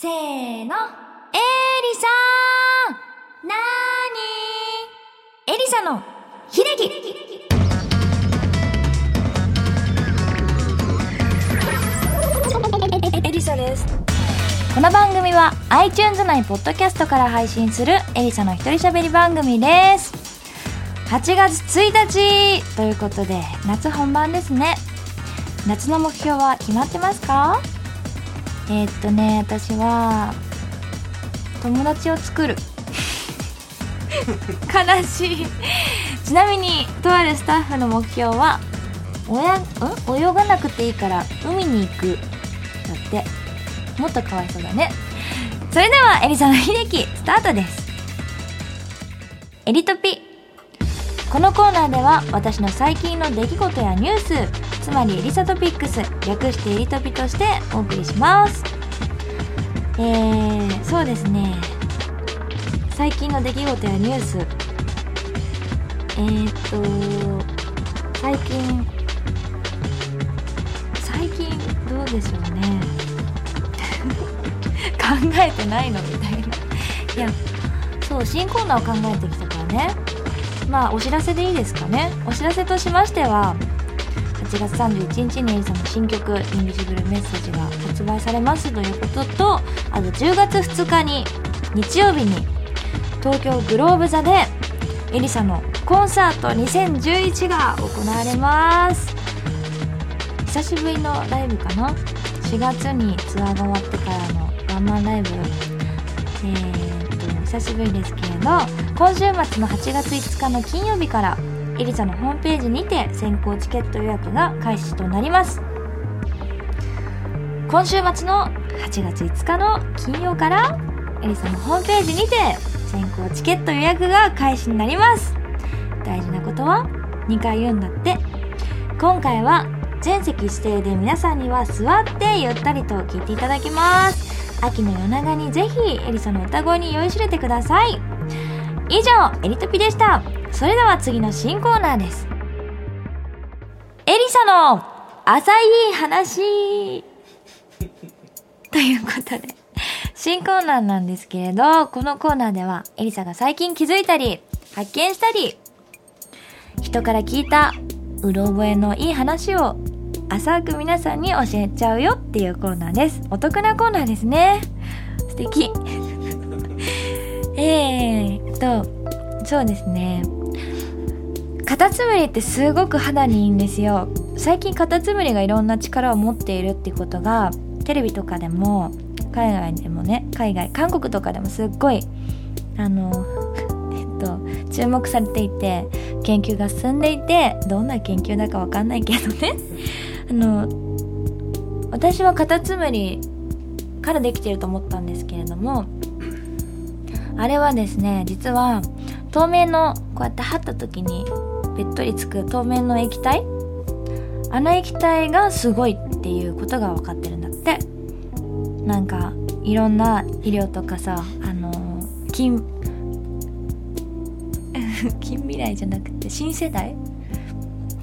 せーの。エリサーなーにエリサの秀樹エリサです。この番組は iTunes 内ポッドキャストから配信するエリサの一人喋り番組です。8月1日ということで夏本番ですね。夏の目標は決まってますか？えー、っとね私は友達を作る。悲しい。ちなみにとあるスタッフの目標はおやん？泳がなくていいから海に行く。だって。もっとかわいそうだね。それではエリサの秀樹スタートです。エリトピ。このコーナーでは私の最近の出来事やニュースつまりエリサトピックス略してエリトピとしてお送りします。えー、そうですね。最近の出来事やニュース。えー、っと最近最近どうでしょうね。考えてないのみたいな。いやそう新コーナーを考えてきたからね。まあお知らせでいいですかね。お知らせとしましては8月31日にエリさんの新曲「インビジブルメッセージ」が発売されますということとあと10月2日に日曜日に東京グローブ座でエリサのコンサート2011が行われます。久しぶりのライブかな？4月にツアーが終わってからのワンマンライブ。えー、っと久しぶりですけれど今週末の8月5日の金曜日からエリサのホームページにて先行チケット予約が開始となります。今週末の8月5日の金曜からエリサのホームページにて先行チケット予約が開始になります。大事なことは2回言うんだって。今回は全席指定で皆さんには座ってゆったりと聴いていただきます。秋の夜長にぜひエリサの歌声に酔いしれてください。以上エリトピでした。それでは次の新コーナーです。エリサの浅い話。ということで新コーナーなんですけれどこのコーナーではエリサが最近気づいたり発見したり人から聞いたうろ覚えのいい話を浅く皆さんに教えちゃうよっていうコーナーです。お得なコーナーですね。素敵。えーっとそうですね。カタツムリってすごく肌にいいんですよ。最近カタツムリがいろんな力を持っているってことがテレビとかでも海外でもね海外韓国とかでもすっごいあの えっと注目されていて研究が進んでいてどんな研究だかわかんないけどね。あの私はカタツムリからできてると思ったんですけれどもあれはですね実は透明のこうやって貼った時にべっとりつく透明の液体。あの液体がすごいっていうことが分かってるんだって。なんかいろんな医療とかさあの近近 未来じゃなくて新世代？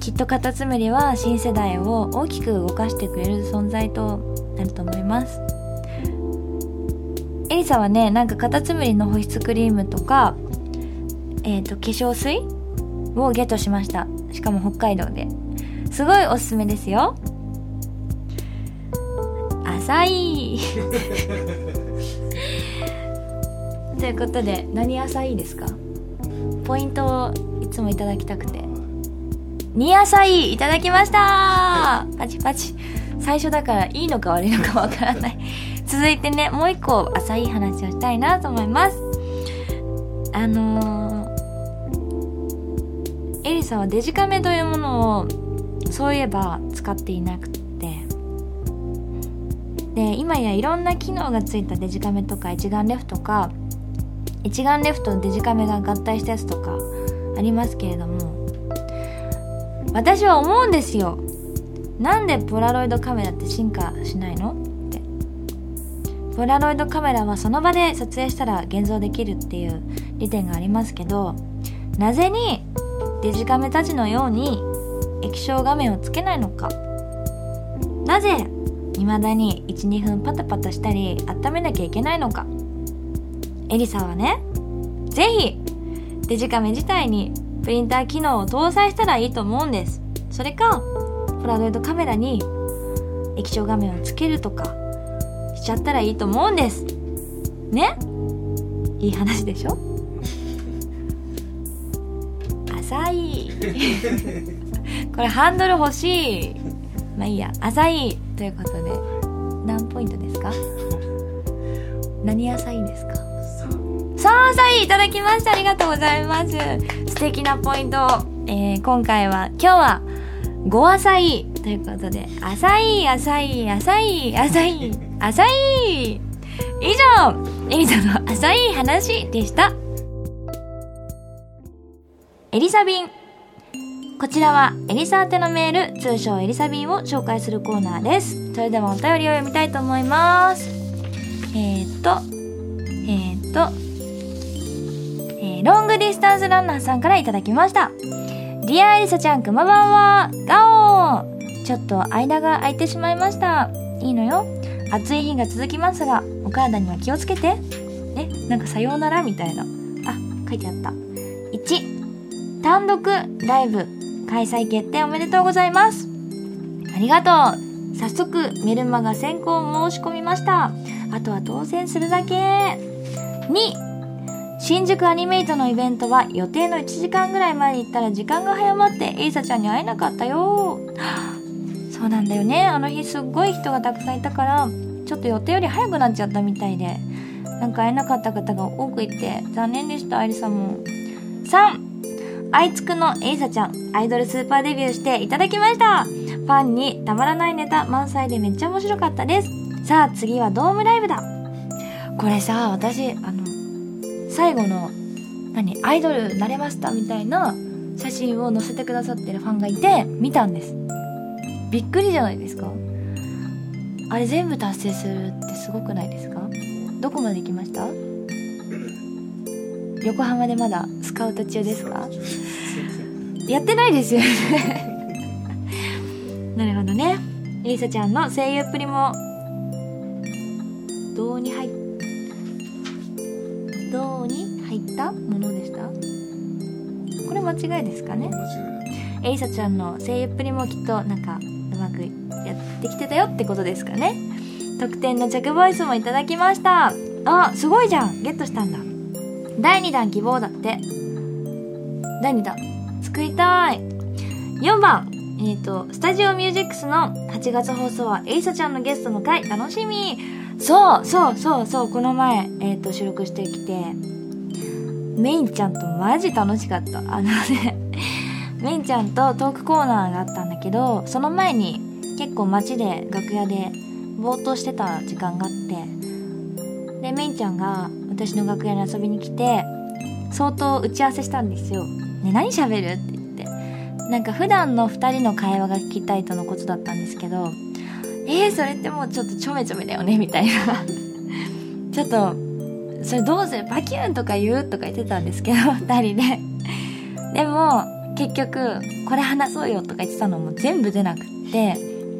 きっとカタツムリは新世代を大きく動かしてくれる存在となると思います。エリサはねなんかカタツムリの保湿クリームとかえっ、ー、と化粧水をゲットしました。しかも北海道で。すごいおすすめですよ。浅い ということで何浅いですか？ポイントをいつもいただきたくて。2浅いいただきました。パチパチ。最初だからいいのか悪いのかわからない。続いてねもう一個浅い話をしたいなと思います。あのー、エリさんはデジカメというものをそういえば使っていなくて。で今やいろんな機能がついたデジカメとか一眼レフとか一眼レフとデジカメが合体したやつとかありますけれども。私は思うんですよ。なんでポラロイドカメラって進化しないの？って。ポラロイドカメラはその場で撮影したら現像できるっていう利点がありますけどなぜにデジカメたちのように液晶画面をつけないのか。なぜ未だに12分パタパタしたり温めなきゃいけないのか。エリさんはねぜひデジカメ自体にプリンター機能を搭載したらいいと思うんです。それかポラロイドカメラに液晶画面をつけるとかしちゃったらいいと思うんです。ね？いい話でしょ？浅い。これハンドル欲しい。まあいいや。浅いということで。何ポイントですか？何浅いんですか？さあ浅いいただきましたありがとうございます。素敵なポイント、えー、今回は今日は5浅いということで。浅い浅い浅い浅い浅い。以上エリザの浅い話でした。エリサビン。こちらはエリサ宛てのメール通称エリサビンを紹介するコーナーです。それではお便りを読みたいと思います。えー、っとえー、っと、えー、ロングディスタンスランナーさんからいただきました。 Dear エリサちゃんくまばんは。ガオー。ちょっと間が空いてしまいました。いいのよ。暑い日が続きますがお体には気をつけて。えなんかさようならみたいな。あ書いてあった。単独ライブ開催決定おめでとうございます。ありがとう。早速メルマガ先行申し込みました。あとは当選するだけ。2新宿アニメイトのイベントは予定の1時間ぐらい前に行ったら時間が早まってエイサちゃんに会えなかったよ。そうなんだよね。あの日すっごい人がたくさんいたからちょっと予定より早くなっちゃったみたいでなんか会えなかった方が多くいて残念でしたアリさんも。3愛知くのエイサちゃん、アイドルスーパーデビューしていただきました。ファンにたまらないネタ満載でめっちゃ面白かったです。さあ次はドームライブだ。これさ、私、あの、最後の、何、アイドルなれましたみたいな写真を載せてくださってるファンがいて、見たんです。びっくりじゃないですか。あれ全部達成するってすごくないですか？どこまで行きました？横浜でまだスカウト中ですか？やってないですよね。なるほどね。エリサちゃんの声優っぷりも。うに入っうに入ったものでした？これ間違いですかね？エリサちゃんの声優っぷりもきっとなんかうまくやってきてたよってことですかね？特典の着ボイスもいただきました。あすごいじゃん。ゲットしたんだ。第2弾希望だって。第2弾。作りたい。4番。えっ、ー、と、スタジオミュージックスの8月放送はエイサちゃんのゲストの回楽しみ。そうそうそうそう、この前、えっ、ー、と、収録してきて、メインちゃんとマジ楽しかった。あのね メインちゃんとトークコーナーがあったんだけど、その前に結構街で楽屋でぼーっとしてた時間があって、で、メインちゃんが私の楽屋に遊びに来て相当打ち合わせしたんですよ。ね、何喋るって言って。なんか普段の2人の会話が聞きたいとのことだったんですけど、えー、それってもうちょっとちょめちょめだよねみたいな。ちょっと、それどうする？バキューンとか言う？とか言ってたんですけど、2人で。でも、結局、これ話そうよとか言ってたのも全部出なくって、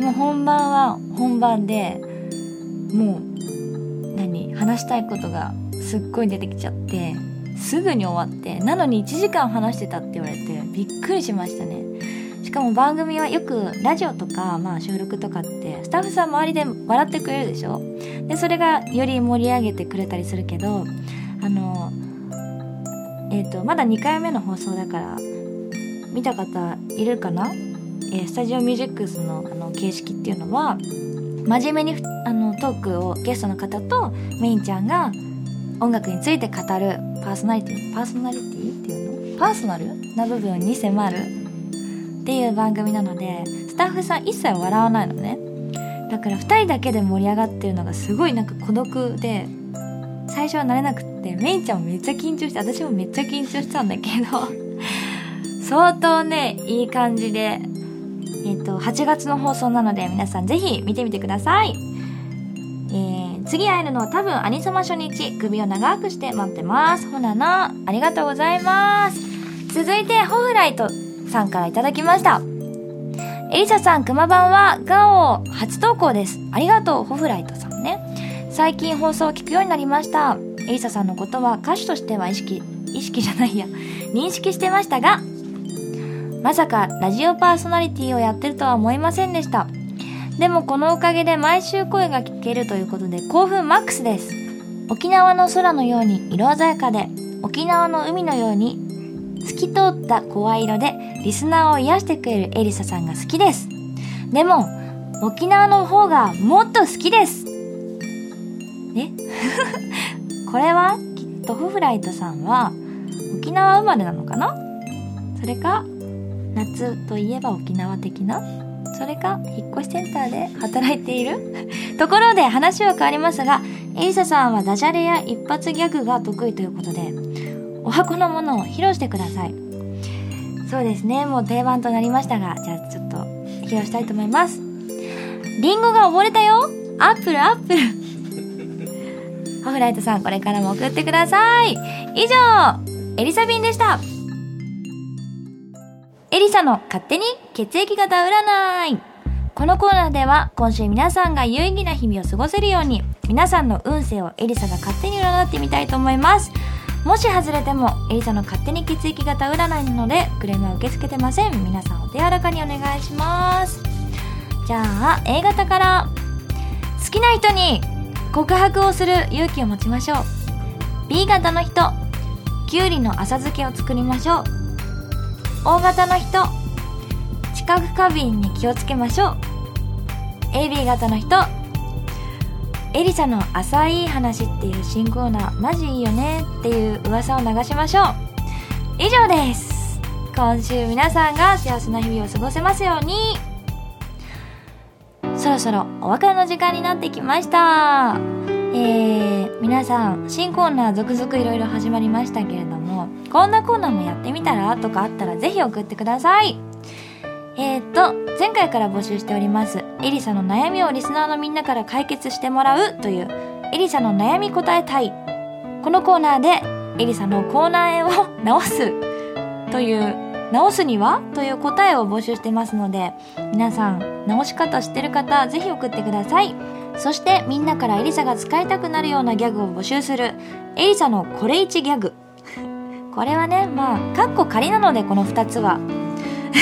もう本番は本番で、もう、何？話したいことがすっごい出てきちゃって。すぐに終わってなのに1時間話してたって言われてびっくりしましたね。しかも番組はよくラジオとか、まあ、収録とかってスタッフさん周りで笑ってくれるでしょ？でそれがより盛り上げてくれたりするけどあのえっ、ー、とまだ2回目の放送だから見た方いるかな、えー、スタジオミュージックスのあの形式っていうのは真面目にあのトークをゲストの方とメインちゃんが音楽について語るパーソナリティパーソナリティっていうの？パーソナル？な部分に迫る？っていう番組なのでスタッフさん一切笑わないのね。だから2人だけで盛り上がってるのがすごいなんか孤独で最初は慣れなくってメイちゃんもめっちゃ緊張して私もめっちゃ緊張したんだけど相当ねいい感じでえっ、と8月の放送なので皆さんぜひ見てみてください。えー次会えるのは多分アニソマ初日首を長くして待ってますほななありがとうございます続いてホフライトさんからいただきましたエリサさん、くま版は、ガオ初投稿です。ありがとう、ホフライトさんね。最近放送を聞くようになりました。エリサさんのことは歌手としては意識、意識じゃないや、認識してましたが、まさかラジオパーソナリティをやってるとは思いませんでした。でもこのおかげで毎週声が聞けるということで興奮マックスです。沖縄の空のように色鮮やかで、沖縄の海のように透き通った声色でリスナーを癒してくれるエリサさんが好きです。でも、沖縄の方がもっと好きです。え？これはきっとフフライトさんは沖縄生まれなのかな？それか夏といえば沖縄的な？それか引っ越しセンターで働いている？ところで話は変わりますがエリサさんはダジャレや一発ギャグが得意ということでお箱のものを披露してください。そうですねもう定番となりましたがじゃあちょっと披露したいと思います。リンゴが溺れたよ！アップルアップル！ホフライトさんこれからも送ってください。以上エリサビンでした。エリサの勝手に血液型占い。このコーナーでは今週皆さんが有意義な日々を過ごせるように皆さんの運勢をエリサが勝手に占ってみたいと思います。もし外れてもエリサの勝手に血液型占いなのでクレームは受け付けてません。皆さんお手柔らかにお願いします。じゃあ A 型から。好きな人に告白をする勇気を持ちましょう。B 型の人。きゅうりの浅漬けを作りましょう。O 型の人知覚過敏に気をつけましょう。AB 型の人エリサの浅い話っていう新コーナーマジいいよねっていう噂を流しましょう。以上です。今週皆さんが幸せな日々を過ごせますように。そろそろお別れの時間になってきました。えー、皆さん新コーナー続々いろいろ始まりましたけれどもこんなコーナーもやってみたら？とかあったらぜひ送ってください。えー、っと前回から募集しておりますエリサの悩みをリスナーのみんなから解決してもらうというエリサの悩み答えたいこのコーナーでエリサの口内炎を直すという直すには？という答えを募集してますので皆さん直し方知ってる方ぜひ送ってください。そしてみんなからエリサが使いたくなるようなギャグを募集するエリサのこれ1ギャグ。これはねまあカッコ仮なのでこの2つは。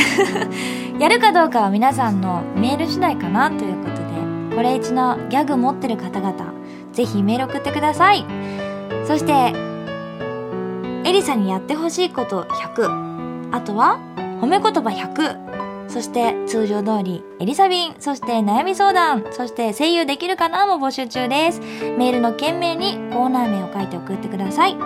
やるかどうかは皆さんのメール次第かなということでこれ1のギャグ持ってる方々ぜひメール送ってください。そしてエリサにやってほしいこと100あとは褒め言葉100そして通常通りエリサビン、そして悩み相談、そして声優できるかなも募集中です。メールの件名にコーナー名を書いて送ってください。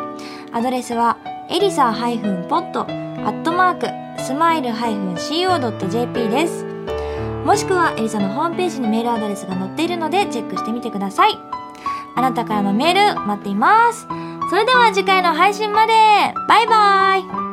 アドレスはエリサ -pod アットマークスマイル -co.jp です。もしくはエリサのホームページにメールアドレスが載っているのでチェックしてみてください。あなたからのメール待っています。それでは次回の配信までバイバイ